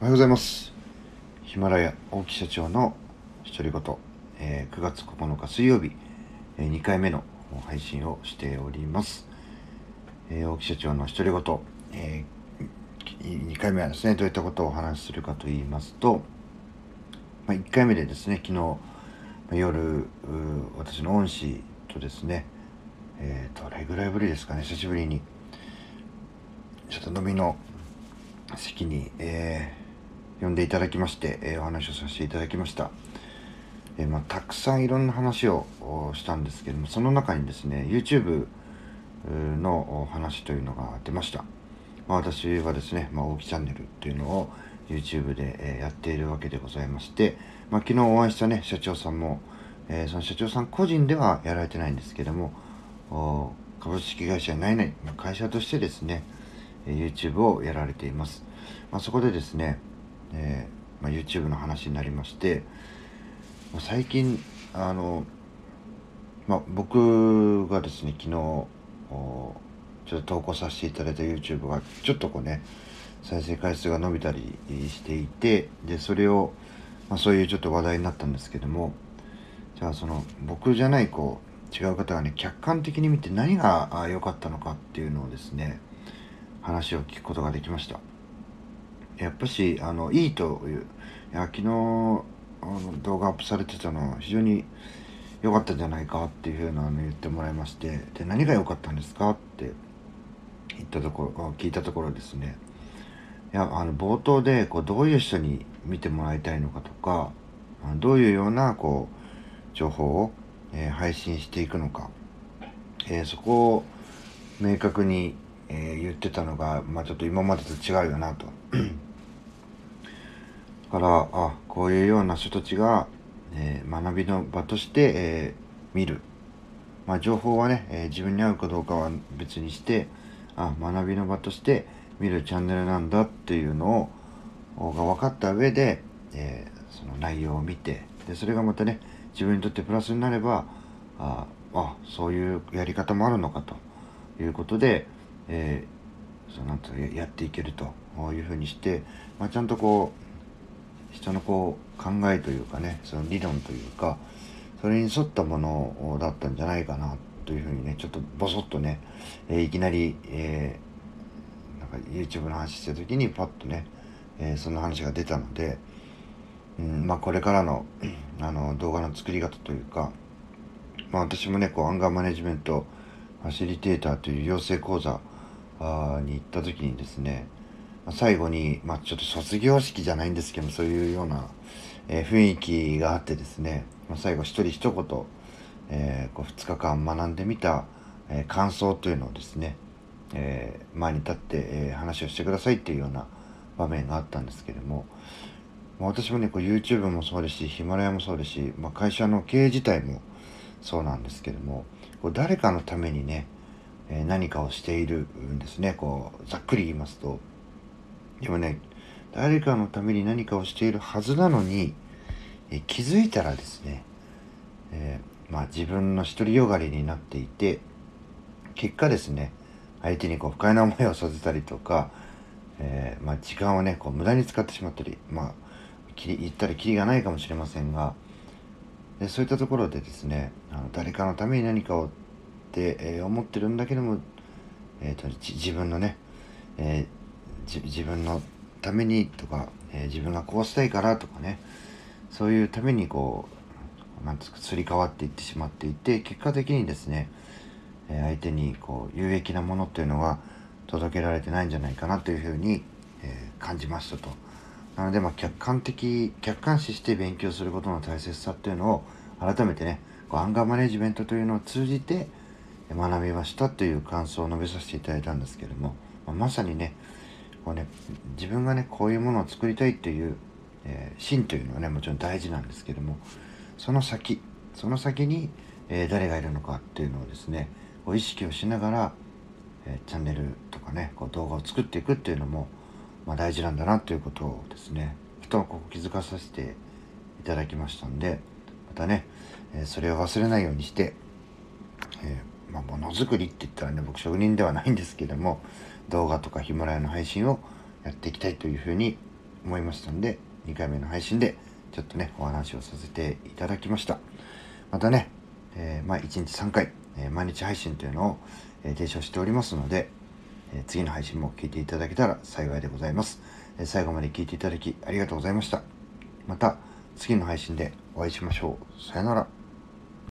おはようございます。ヒマラヤ大木社長の独り言、えー、9月9日水曜日、えー、2回目の配信をしております、えー、大木社長の独り言、えー、2回目はですねどういったことをお話しするかと言いますと、まあ、1回目でですね昨日、夜私の恩師とですねえー、どれぐらいぶりですかね久しぶりにちょっと飲みの席に、えー呼んでいただきまして、えー、お話をさせていただきました。えー、まあ、たくさんいろんな話をしたんですけども、その中にですね、YouTube の話というのが出ました。まあ、私はですね、まあ、大木チャンネルっていうのを YouTube で、えやっているわけでございまして、まあ、昨日お会いしたね、社長さんも、えー、その社長さん個人ではやられてないんですけども、株式会社ないない、会社としてですね、YouTube をやられています。まあ、そこでですね、えー、まあ、YouTube の話になりまして、最近あの、まあ、僕がですね昨日ちょっと投稿させていただいた YouTube がちょっとこうね再生回数が伸びたりしていてでそれを、まあ、そういうちょっと話題になったんですけどもじゃあその僕じゃないこう違う方がね客観的に見て何が良かったのかっていうのをですね話を聞くことができました。やっぱしあのいいといういや昨日あの動画アップされてたのは非常に良かったんじゃないかっていうふうなの言ってもらいましてで何が良かったんですかって言ったところ聞いたところですね。いやあの冒頭でこうどういう人に見てもらいたいのかとかどういうようなこう情報を、えー、配信していくのか、えー、そこを明確に、えー、言ってたのが、まあ、ちょっと今までと違うよなと。からあこういうような人たちが、えー、学びの場として、えー、見る、まあ、情報はね、えー、自分に合うかどうかは別にしてあ学びの場として見るチャンネルなんだっていうのをが分かった上で、えその内容を見てでそれがまたね自分にとってプラスになればああそういうやり方もあるのかということで、えー、そうなんとやっていけるというふうにして、まあ、ちゃんとこう人のこう考えというかねその理論というかそれに沿ったものだったんじゃないかなというふうにねちょっとボソッとね、えー、いきなり、えー、なんか YouTube の話した時にパッとね、えー、その話が出たので、うんまあ、これからの あの動画の作り方というか、まあ、私もねこうアンガーマネジメントファシリテーターという養成講座に行った時にですね最後に、まあ、ちょっと卒業式じゃないんですけどそういうような、えー、雰囲気があってですね、まあ、最後一人一言、えー、こう2日間学んでみた、えー、感想というのをですね、え前に立って、え話をしてくださいっていうような場面があったんですけども、まあ、私もねこう YouTube もそうですしヒマラヤもそうですし、まあ、会社の経営自体もそうなんですけどもこう誰かのためにね、え何かをしているんですねこうざっくり言いますと。でもね、誰かのために何かをしているはずなのに、え気づいたらですね、えー、まあ自分の独りよがりになっていて、結果ですね、相手にこう不快な思いをさせたりとか、えー、まあ時間をね、こう無駄に使ってしまったり、まあ、言ったらキリがないかもしれませんが、でそういったところでですね、あの誰かのために何かをって、えー、思ってるんだけども、えーと、自分のね、えー自分のためにとか、えー、自分がこうしたいからとかねそういうためにこうなんですかすり替わっていってしまっていて結果的にですね、えー、相手にこう有益なものっていうのは届けられてないんじゃないかなというふうに、えー、感じましたと。なので、まあ、客観的客観視して勉強することの大切さっていうのを改めてねこうアンガーマネジメントというのを通じて学びましたという感想を述べさせていただいたんですけども、まあ、まさにねこうね自分がねこういうものを作りたいっていう、えー、芯というのはねもちろん大事なんですけどもその先その先に、えー、誰がいるのかっていうのをですねこう意識をしながら、えー、チャンネルとかねこう動画を作っていくっていうのも、まあ、大事なんだなということをですねふとここ気づかさせていただきましたんでまたね、えそれを忘れないようにして、えまあ、ものづくりって言ったらね僕職人ではないんですけども動画とかヒマラヤの配信をやっていきたいというふうに思いましたんで、2回目の配信でちょっとね、お話をさせていただきました。またね、えー、まあ、1日3回、えー、毎日配信というのを、えー、提唱しておりますので、え次の配信も聞いていただけたら幸いでございます。え最後まで聞いていただきありがとうございました。また次の配信でお会いしましょう。さよなら。